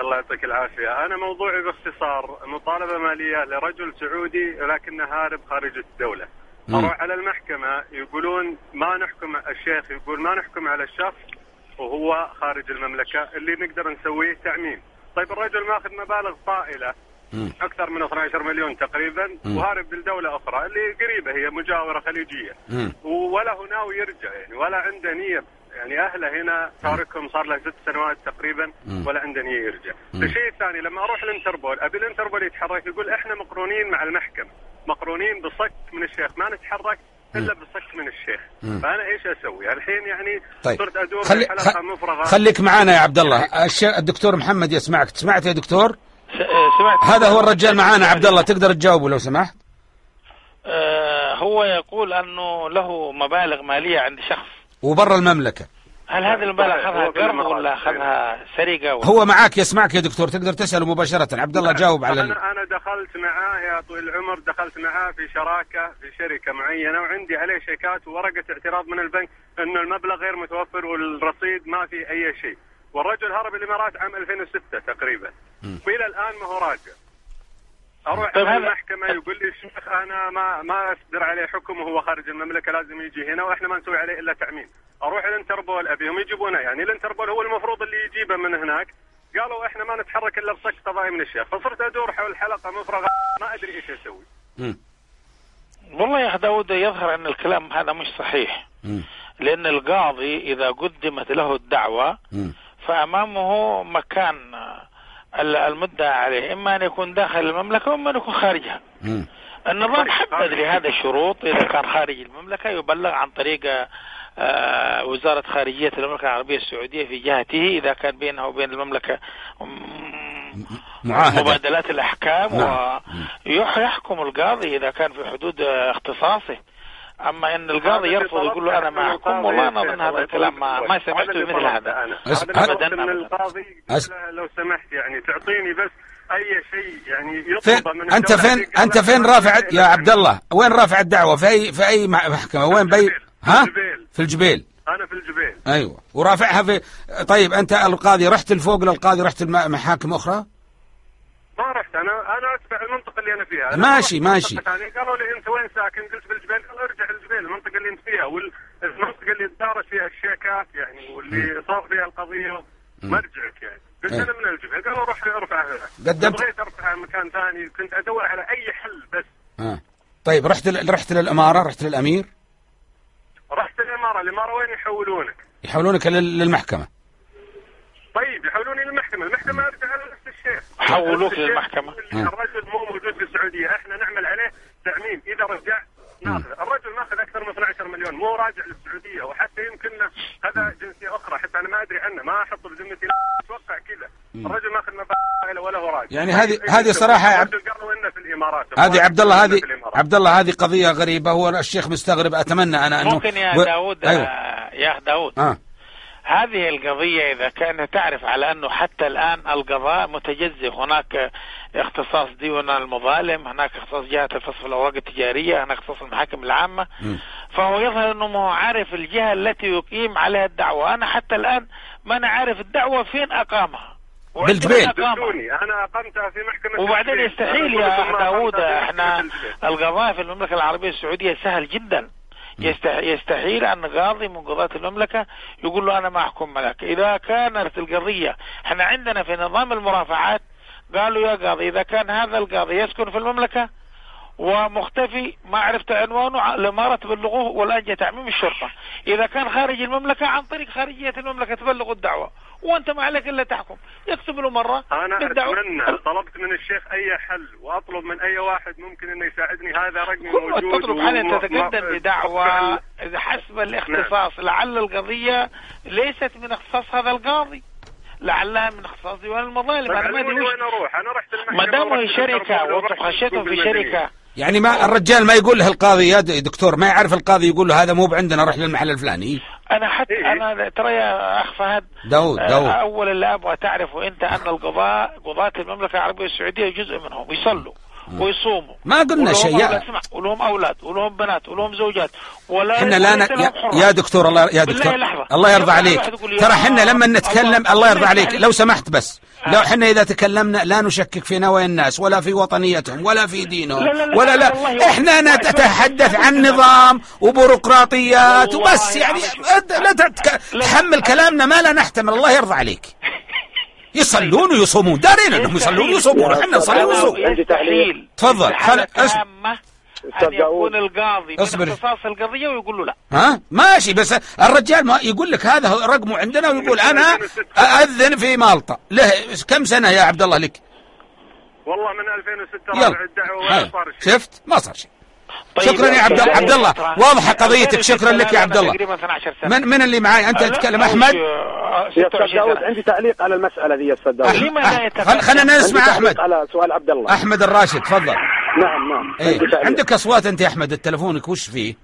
الله يعطيك العافية. أنا موضوعي باختصار مطالبة مالية لرجل سعودي ولكنه هارب خارج الدولة.
مم.
أروح على المحكمة يقولون ما نحكم الشيخ يقول ما نحكم على الشخص وهو خارج المملكة اللي نقدر نسويه تعميم طيب الرجل ماخذ مبالغ طائلة
مم.
أكثر من 12 مليون تقريبا
مم.
وهارب لدولة أخرى اللي قريبة هي مجاورة خليجية
مم.
ولا هو ناوي يرجع يعني ولا عنده نية يعني أهله هنا تاركهم صار له ست سنوات تقريبا. ولا عنده نية يرجع. الشيء الثاني لما أروح الانتربول أبي الانتربول يتحرك يقول إحنا مقرونين مع المحكمة، مقرونين بصك من الشيخ ما نتحرك إلا بصك من الشيخ.
مم.
فأنا إيش أسوي؟ الحين يعني
طيب.
صرت أدور
خلي
في حلقة
خ...
مفرغة.
خليك معانا يا عبد الله. الش... الدكتور محمد يسمعك. سمعت يا دكتور؟
س- آه، سمعت.
هذا هو الرجال معانا عبد الله. تقدر تجاوبه لو سمحت؟
آه، هو يقول أنه له مبالغ مالية عند شخص.
وبرا المملكة.
هل هذه المبالغ
صحيح، أخذها
قرض. ولا أخذها سرقة ولا؟
هو معاك يسمعك يا دكتور تقدر تسأله مباشرة. عبد الله جاوب على.
أنا أنا دخلت معاه يا طويل العمر دخلت معاه في شراكة في شركة معينة وعندي عليه شيكات وورقة اعتراض من البنك إنه المبلغ غير متوفر والرصيد ما في أي شيء. والرجل هرب الإمارات عام 2006 تقريبا. وإلى الآن ما هو راجع. أروح
طيب هذا-
المحكمه يقول لي الشيخ أنا ما ما أصدر عليه حكم وهو خارج المملكة لازم يجي هنا وإحنا ما نسوي عليه إلا تعميم. أروح الانتربول أبيهم يجيبونه يعني الانتربول هو المفروض اللي يجيبه من هناك قالوا إحنا ما نتحرك إلا بصك قضائي من الشيخ فصرت أدور حول حلقة مفرغة ما أدري إيش
أسوي.
والله يا اخ داود يظهر أن الكلام هذا مش صحيح. لأن القاضي إذا قدمت له
الدعوة.
فأمامه مكان ال- المدعى عليه إما أن يكون داخل المملكة وإما أن يكون خارجها. النظام حدد لهذا الشروط إذا كان خارج المملكة يبلغ عن طريق آه، وزارة خارجية المملكة العربية السعودية في جهته إذا كان بينها وبين المملكة مم،
معاهدة.
مبادلات الأحكام
نعم.
ويحكم القاضي إذا كان في حدود اختصاصه. أما إن القاضي يرفض يقول له
أنا
ما احكم والله
أنا
أظن هذا الكلام ما, سمعته مثل هذا.
أس-
من
أبداً.
القاضي
أس-
لو سمحت يعني تعطيني بس أي شيء يعني
فين
يطلبه من أنت
فين
أنت
فين رافع يا عبد الله؟ وين رافع الدعوة؟ في اي في أي مح- محكمة؟ وين بي ها؟
الجبيل.
في الجبيل
أنا في الجبيل
أيوه. ورافعها في طيب أنت القاضي رحت لفوق للقاضي رحت المحاكم أخرى؟
ما رحت أنا. أنا اتبع المنطقة اللي أنا فيها. أنا
ماشي، ماشي.
قالوا لي أنت وين ساكن؟ قلت بالجبيل قالوا ارجع للجبيل المنطقة اللي أنت فيها والمنطقة اللي دارت فيها الشيكات يعني واللي صار فيها القضية. مرجعك يعني. قلت
إيه.
أنا من الجبيل قالوا روح ارفع هنا
قدمت-
بغيت أرفع مكان ثاني. كنت أدور على أي حل بس.
آه. طيب رحت ل... رحت للإمارة رحت للأمير؟
رحت الإمارة الإمارة وين يحولونك؟
يحولونك لل... للمحكمة
طيب يحولوني للمحكمة، المحكمة ارجع على نفس الشيء.
حولوك.
اللي الرجل مو موجود في السعودية، إحنا نعمل عليه تعميم، إذا رجع ناخذ، الرجل ماخذ أكثر من 12 مليون، مو راجع للسعودية. وحتى يمكن هذا جنسية أخرى. حتى أنا ما أدري عنه، ما أحط بذمتي. لا أتوقع كذا، الرجل ماخذ مبالغ ولا هو راجع.
يعني هذه-
طيب،
هذه يا عبد-
الرجل قالوا إنه في الإمارات.
هذه عبد الله هذه. عبد الله هذه قضية غريبة. هو الشيخ مستغرب. أتمنى أنا انه
ممكن يا
و-
داود
أيوه.
آه، يا داود.
آه.
هذه القضية إذا كانت تعرف على أنه حتى الآن القضاء متجزئ هناك اختصاص ديوان المظالم هناك اختصاص جهة الفصل في الأوراق التجارية هناك اختصاص المحاكم العامة
مم.
فهو يظهر أنه ما هو عارف الجهة التي يقيم عليها الدعوة أنا حتى الآن ما أنا عارف الدعوة فين أقامها
بالجبيل.
أنا أقمتها في محكمة
وبعدين. يستحيل يا
في إحنا.
القضاء في المملكة العربية السعودية سهل جدا يستحيل أن قاضي من قضاة المملكة يقول له أنا ما أحكم لك إذا كانت القضية إحنا عندنا في نظام المرافعات قالوا يا قاضي إذا كان هذا القاضي يسكن في المملكة ومختفي ما عرفت عنوانه لما تبلغوه والآن جاء تعميم الشرطة. إذا كان خارج المملكة عن طريق خارجية المملكة تبلغوا الدعوة وأنت ما عليك إلا تحكم. يكتب له مرة
أنا
بالدعوة.
أتمنى طلبت من الشيخ أي حل وأطلب من أي واحد ممكن إنه يساعدني هذا رقمي موجود
تطلب حاجة
وم-
تتقدم بدعوة حسب الاختصاص. لعل القضية ليست من اختصاص هذا القاضي. لعلها من اختصاص ديوان المظالم. أنا ما وش
وين أروح. أنا رحت
ما دام هي
التربوي وأنتم
خشيتم في
المدنية.
يعني ما الرجال ما يقول له القاضي يا د- دكتور ما يعرف القاضي يقول له هذا مو بعندنا روح للمحل الفلاني.
أنا حتى
إيه.
أنا ترى يا أخ فهد
داود
آه،
داود
أول اللي أبغى تعرفه أنت أن القضاء قضاة المملكة العربية السعودية جزء منهم يصلوا. ويصوموا.
ما قلنا شيء.
اسمع ولهم أولاد ولهم بنات ولهم زوجات. ولا
إحنا لا ن... يا, دكتور الله يا دكتور. الله يرضى عليك. ترى إحنا لما
الله-
نتكلم
الله
يرضى عليك. لو سمحت بس.
آه.
لو إحنا إذا تكلمنا لا نشكك في نوايا الناس ولا في وطنيتهم ولا في دينهم
لا لا لا
ولا لا.
إحنا
نتحدث عن نظام وبيروقراطيات وبس يعني لا. تحمل كلامنا ما لا نحتمل. الله يرضى عليك. يصلون ويصومون. دارين انهم يصلون ويصومون. إحنا نصلي ونصوم.
عندي.
يستحيل
تفضل. خل-
أن يكون. القاضي
أصبر.
من اختصاص القضية ويقول له لا.
ها؟ ماشي بس الرجال ما يقول لك هذا رقمه عندنا ويقول أنا اذن في مالطا. له كم سنة يا عبد الله لك؟
والله من 2006 رافع
يلا.
الدعوة ولا. صار شيء.
شفت؟ ما صار شيء.
طيب
شكرا يا عبد-
يعني
عبد الله. واضحة قضيتك.
2006
شكرا لك يا عبد الله.
تقريبا 12 سنة.
من من اللي معاي؟
أنت
تتكلم أحمد؟
ش- آه،
يا أستاذ
26
داود. عندي تعليق على المسألة دي يا أستاذ داود.
لما لا
خلينا نسمع أحمد.
على سؤال عبد الله.
أحمد الراشد تفضل.
نعم نعم.
إيه
عندي تعليق.
عندك أصوات أنت يا أحمد؟ التلفونك وش فيه؟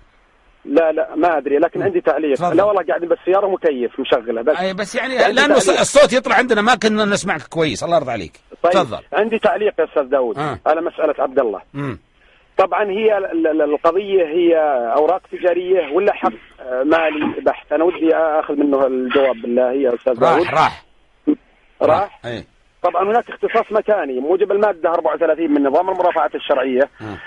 لا لا ما أدري لكن عندي تعليق.
تفضل.
لا والله قاعدين بالسياره مكيف مشغلة بس.
أي بس يعني لأنه
تعليق.
الصوت يطلع عندنا ما كنا نسمعك كويس. الله يرضى عليك.
طيب
تفضل.
عندي تعليق يا أستاذ داود
آه.
على مسألة عبد الله.
امم
طبعا هي ال- ال- القضية هي أوراق تجارية ولا حق؟ آه، مالي بحت. أنا ودي أخذ منه الجواب. بالله يا أستاذ داود
راح. راح؟
راح
إيه
طبعا هناك اختصاص مكاني. موجب المادة 34 من نظام المرافعات الشرعية.
آه.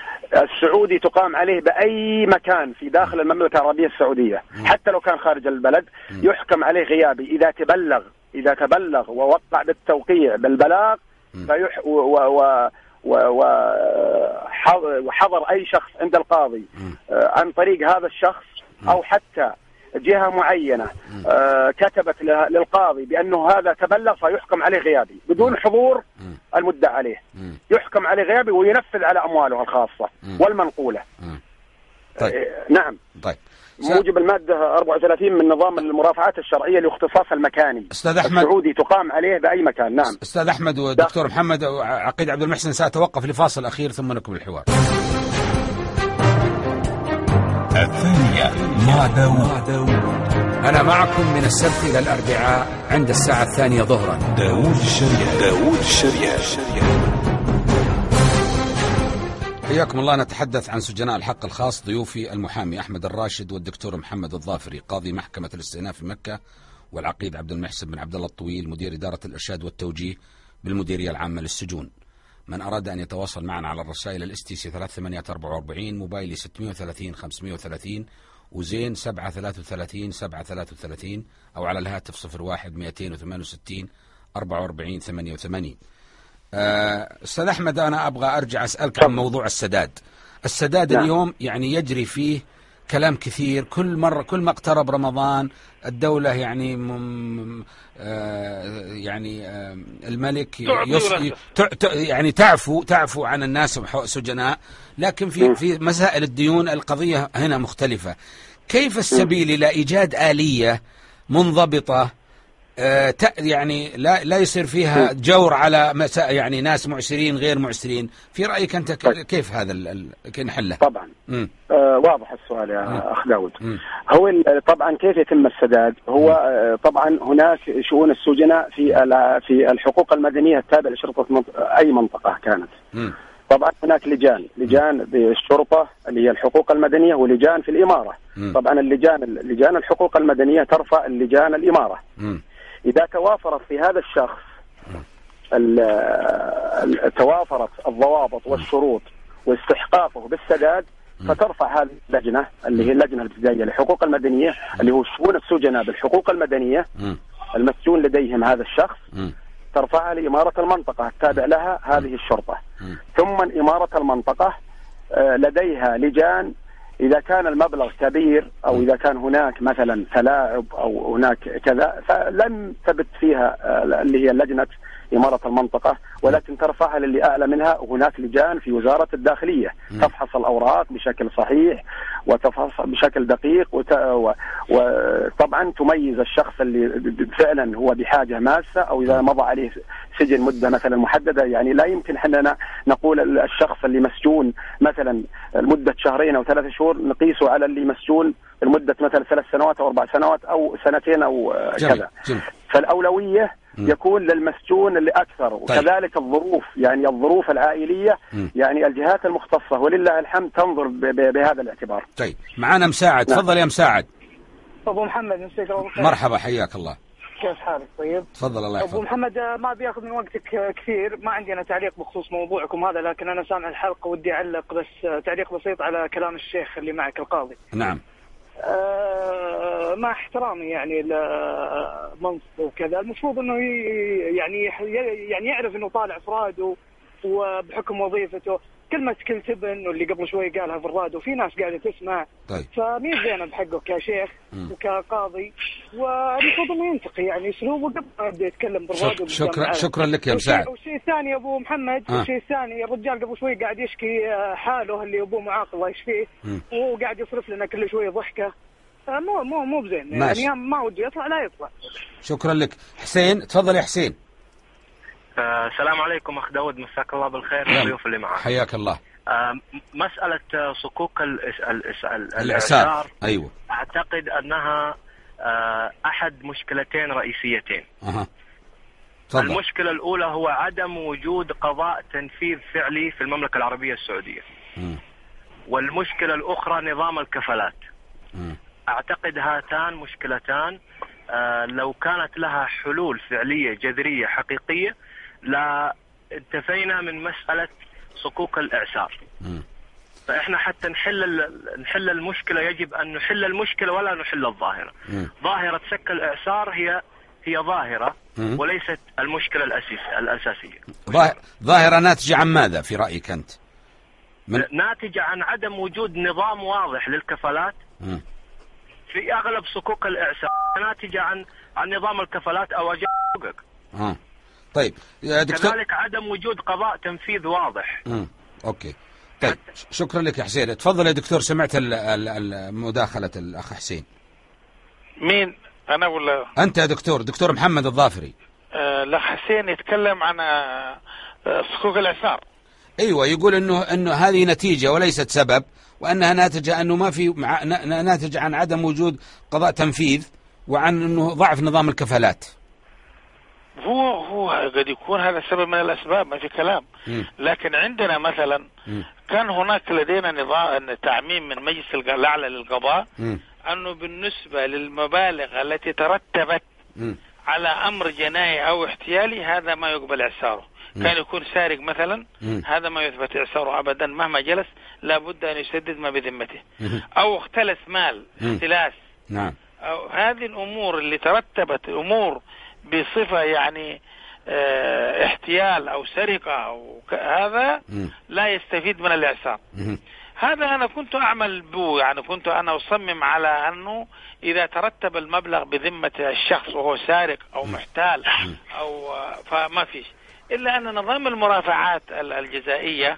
السعودي تقام عليه بأي مكان في داخل المملكة العربية السعودية. حتى لو كان خارج البلد يحكم عليه غيابي. إذا تبلغ إذا تبلغ ووقع بالتوقيع بالبلاغ فيح و و و وحضر أي شخص عند القاضي آه، عن طريق هذا الشخص أو حتى جهة معينة. آه، كتبت للقاضي بأنه هذا تبلغ فيحكم عليه غيابي بدون حضور المدعى عليه. يحكم عليه غيابي وينفذ على أمواله الخاصة والمنقولة.
طيب.
آه، نعم.
طيب.
موجب المادة 34 من نظام المرافعات الشرعية لاختصاص المكاني.
أستاذ أحمد.
السعودي تقام عليه بأي مكان. نعم.
أستاذ أحمد ودكتور محمد وعقيد عبد المحسن سأتوقف لفاصل أخير ثم نكمل الحوار.
الثانية مع داوود.
أنا معكم من السبت إلى الأربعاء عند الساعة الثانية ظهرا.
داوود الشريعة داوود الشريعة
حياكم الله نتحدث عن سجناء الحق الخاص ضيوفي المحامي أحمد الراشد والدكتور محمد الظافري قاضي محكمة الاستئناف في مكة والعقيد عبد المحسن بن عبد الله الطويل مدير إدارة الإرشاد والتوجيه بالمديرية العامة للسجون. من أراد أن يتواصل معنا على الرسائل ال STC 3844 موبايلي 630 530 وزين 733 733 أو على الهاتف 01 268 44 88 آه، أستاذ أحمد أنا أبغى أرجع أسألك عن موضوع السداد. السداد
نعم.
اليوم يعني يجري فيه كلام كثير. كل مرة كل ما اقترب رمضان الدولة يعني مم آه يعني آه الملك يص يعني تعفو تعفو عن الناس سجناء. لكن في في مسائل الديون القضية هنا مختلفة. كيف السبيل إلى إيجاد آلية منضبطة آه، ت- يعني لا لا يصير فيها جور على مسا يعني ناس معسرين غير معسرين في رأيك أنت ك-
طيب.
كيف هذا كيف نحله؟
طبعا. آه واضح السؤال. يا أخ داود
مم.
هو طبعا كيف يتم السداد هو آه، طبعا هناك شؤون السجناء في في الحقوق المدنية التابعة لشرطة أي منطقة كانت
مم.
طبعا هناك لجان لجان بالشرطة اللي هي الحقوق المدنية ولجان في الإمارة
مم.
طبعا اللجان لجان الحقوق المدنية ترفع اللجان الإمارة
مم.
إذا توافرت في هذا الشخص ال- ال- توافرت الضوابط والشروط واستحقاقه بالسداد فترفع هذه اللجنة اللي هي اللجنة الابتدائية للحقوق المدنية اللي هو شؤون السجناء بالحقوق
المدنية.
المسجون لديهم هذا الشخص. ترفعها لإمارة المنطقة التابع لها هذه الشرطة. ثم إمارة المنطقة آه، لديها لجان إذا كان المبلغ كبير أو إذا كان هناك مثلا تلاعب أو هناك كذا فلم تبت فيها آه، اللي هي لجنة إمارة المنطقة ولكن ترفعها للي أعلى منها وهناك لجان في وزارة الداخلية. تفحص الأوراق بشكل صحيح وتفحص بشكل دقيق وت... و... وطبعا تميز الشخص اللي فعلا هو بحاجة ماسة أو إذا مضى عليه سجن مدة مثلا محددة. يعني لا يمكن حنا نقول ال- الشخص اللي مسجون مثلا لمدة شهرين أو ثلاثة شهور نقيسه على اللي مسجون لمدة مثلا ثلاث سنوات أو أربع سنوات أو سنتين أو
جميل
كذا.
جميل.
فالأولوية. يكون للمسجون اللي أكثر. وكذلك الظروف يعني الظروف العائلية
مم.
يعني الجهات المختصة. ولله الحمد تنظر بهذا الاعتبار.
طيب. معانا مساعد.
نعم.
تفضل يا مساعد.
أبو محمد مساك
مرحبا حياك الله.
كيف حالك؟ طيب؟
تفضل الله
أبو
يحفظك
محمد آه، ما بياخذ من وقتك آه، كثير. ما عندي أنا تعليق بخصوص موضوعكم هذا لكن أنا سامع الحلقة ودي أعلق بس آه، تعليق بسيط على كلام الشيخ اللي معك القاضي.
نعم.
مع احترامي يعني لمنصب وكذا. المفروض إنه يعني يعني يعرف إنه طالع افراد وبحكم وظيفته. كلمة كل تبن واللي قبل شوي قالها في الراديو في ناس قاعدة تسمع
طيب
فمين زينة بحقه كشيخ
مم.
وكقاضي والمفروض إنه ينتقي يعني أسلوبه قبل ما يبدأ يتكلم بالراديو
شك- شكرا. شكرا لك يا مساعد
والشيء الثاني يا أبو محمد
آه.
والشيء الثاني الرجال قبل شوي قاعد يشكي آه، حاله اللي أبوه معاق الله يشفيه. وقاعد يصرف لنا كل شوي ضحكة آه، مو مو مو بزين. يعني ما ودي يطلع لا يطلع
شكرا لك حسين تفضل يا حسين
السلام عليكم أخ داود مساك الله بالخير
نعم.
والضيوف اللي معك.
حياك الله.
آه، مسألة صكوك الإس- الإس- ال-
الإعسار. أيوه.
أعتقد أنها آه، أحد مشكلتين رئيسيتين.
أها. تفضل.
المشكلة الأولى هو عدم وجود قضاء تنفيذ فعلي في المملكة العربية السعودية.
مم.
والمشكلة الأخرى نظام الكفالات.
مم.
أعتقد هاتان مشكلتان آه، لو كانت لها حلول فعلية جذرية حقيقية لا انتفينا من مسألة صكوك الإعسار
مم.
فإحنا حتى نحل نحل المشكلة يجب أن نحل المشكلة ولا نحل الظاهرة
مم.
ظاهرة سك الإعسار هي هي ظاهرة
مم.
وليست المشكلة الأسيس الأساسية
ظاهر- ظاهرة ناتجة عن ماذا في رأيك أنت؟ من
ناتجة عن عدم وجود نظام واضح للكفالات. في أغلب صكوك الإعسار ناتجة عن عن نظام الكفالات أو أجل حقوقك.
طيب يا دكتور
كذلك عدم وجود قضاء تنفيذ واضح.
مم. أوكي. طيب شكرا لك يا حسين. تفضل يا دكتور سمعت ال- ال- ال- مداخلة الأخ حسين.
مين؟ أنا ولا؟
أنت يا دكتور دكتور محمد الظافري.
لا حسين يتكلم عن آه، آه، صكوك الاعسار
أيوه يقول إنه إنه هذه نتيجة وليست سبب وأنها ناتجة أنه ما في مع ن- ن- ناتجة عن عدم وجود قضاء تنفيذ وعن إنه ضعف نظام الكفالات.
هو هو قد يكون هذا سبب من الأسباب ما في كلام
مم.
لكن عندنا مثلا
مم.
كان هناك لدينا نظام تعميم من مجلس الأعلى للقضاء
مم.
أنه بالنسبة للمبالغ التي ترتبت
مم.
على أمر جنائي أو احتيالي هذا ما يقبل
إعساره.
كان يكون سارق مثلا
مم.
هذا ما يثبت إعساره أبدا مهما جلس لابد أن يسدد ما بذمته. أو اختلس مال. اختلاس
نعم
هذه الأمور اللي ترتبت أمور بصفة يعني آه، احتيال أو سرقة أو هذا. لا يستفيد من الإعسار
مم.
هذا أنا كنت أعمل به يعني كنت أنا أصمم على أنه إذا ترتب المبلغ بذمة الشخص وهو سارق أو محتال أو آه، فما فيش إلا أن نظام المرافعات ال- الجزائية.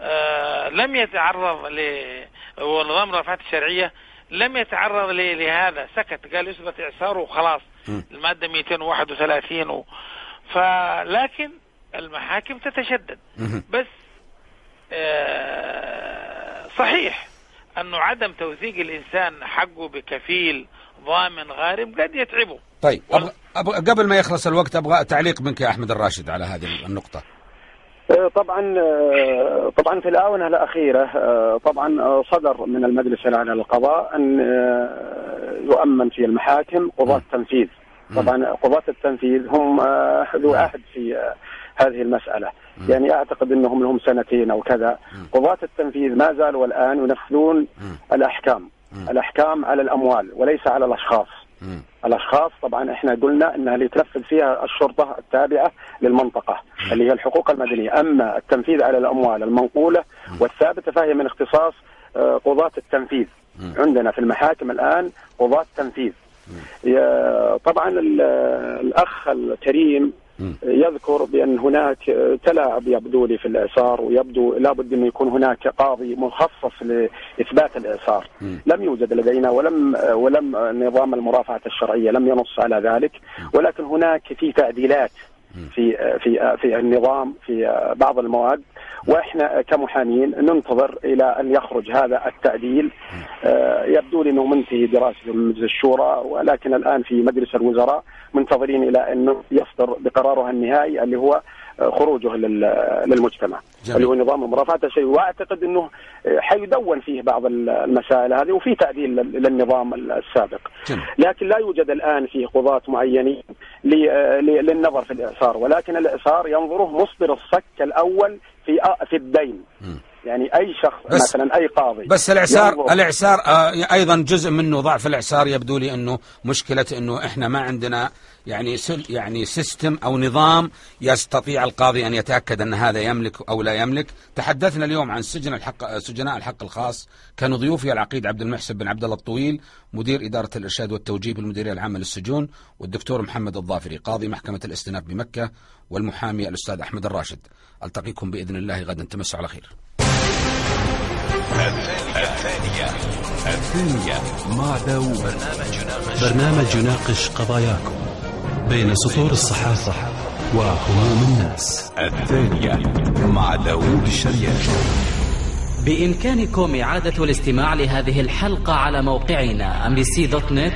آه، لم يتعرض ل ونظام المرافعات الشرعية لم يتعرض لهذا سكت قال يثبت إعساره وخلاص. المادة 231 و... فلكن المحاكم تتشدد. بس آه، صحيح أنه عدم توثيق الإنسان حقه بكفيل ضامن غارم قد يتعبه.
طيب أبغى أبغى قبل ما يخلص الوقت أبغى تعليق منك يا أحمد الراشد على هذه النقطة.
آه، طبعا آه، طبعا في الآونة الأخيرة آه، طبعا آه، صدر من المجلس الأعلى للقضاء آه، يؤمن في المحاكم قضاة تنفيذ طبعا قضاة التنفيذ هم آه، ذو عهد في آه، هذه المسألة. يعني أعتقد أنهم لهم سنتين أو كذا. قضاة التنفيذ ما زالوا الآن ينفذون الأحكام. الأحكام على الأموال وليس على الأشخاص. الأشخاص طبعا إحنا قلنا إنها اللي تنفذ فيها الشرطة التابعة للمنطقة اللي هي الحقوق المدنية، أما التنفيذ على الأموال المنقولة والثابتة فهي من اختصاص آه، قضاة التنفيذ. عندنا في المحاكم الآن قضاة تنفيذ. طبعا ال- الأخ الكريم يذكر بأن هناك تلاعب يبدو لي في الإعصار ويبدو لابد انه يكون هناك قاضي مخصص لإثبات الإعصار. لم يوجد لدينا ولم ولم نظام المرافعة الشرعية لم ينص على ذلك ولكن هناك في تعديلات في في في النظام في بعض المواد. وإحنا كمحامين ننتظر إلى أن يخرج هذا التعديل آه، يبدو لي إنه منتهي دراسته من مجلس الشورى ولكن الآن في مجلس الوزراء منتظرين إلى انه يصدر بقرارها النهائي اللي هو خروجه لل- للمجتمع
جميل.
اللي هو نظام المرافعه الشيء واعتقد إنه حيدون فيه بعض ال- المسائل هذه وفي تعديل لل- للنظام السابق
جميل.
لكن لا يوجد الآن في قضاة معينين للنظر في الإعصار ولكن الإعصار ينظره مصدر الصك الأول في في الدين يعني أي شخص
بس-
مثلا أي قاضي
بس الاعسار
ينظر-
الإعسار آه أيضا جزء منه ضعف الإعسار يبدو لي أنه مشكلة أنه إحنا ما عندنا يعني سل يعني سيستم أو نظام يستطيع القاضي أن يتأكد أن هذا يملك أو لا يملك. تحدثنا اليوم عن سجن الحق سجناء الحق الخاص. كانوا ضيوفي العقيد عبد المحسن بن عبد الله الطويل مدير إدارة الإرشاد والتوجيه بالمديريه العامة للسجون والدكتور محمد الظافري قاضي محكمة الاستئناف بمكة والمحامي الأستاذ أحمد الراشد. ألتقيكم بإذن الله غدا. تمسوا على خير.
الثانية الثانية مع داوود
برنامج يناقش قضاياكم بين سطور الصحافة وهموم الناس.
الثانية مع داوود الشريان.
بإمكانكم إعادة الاستماع لهذه الحلقة على موقعنا mbc.net/داود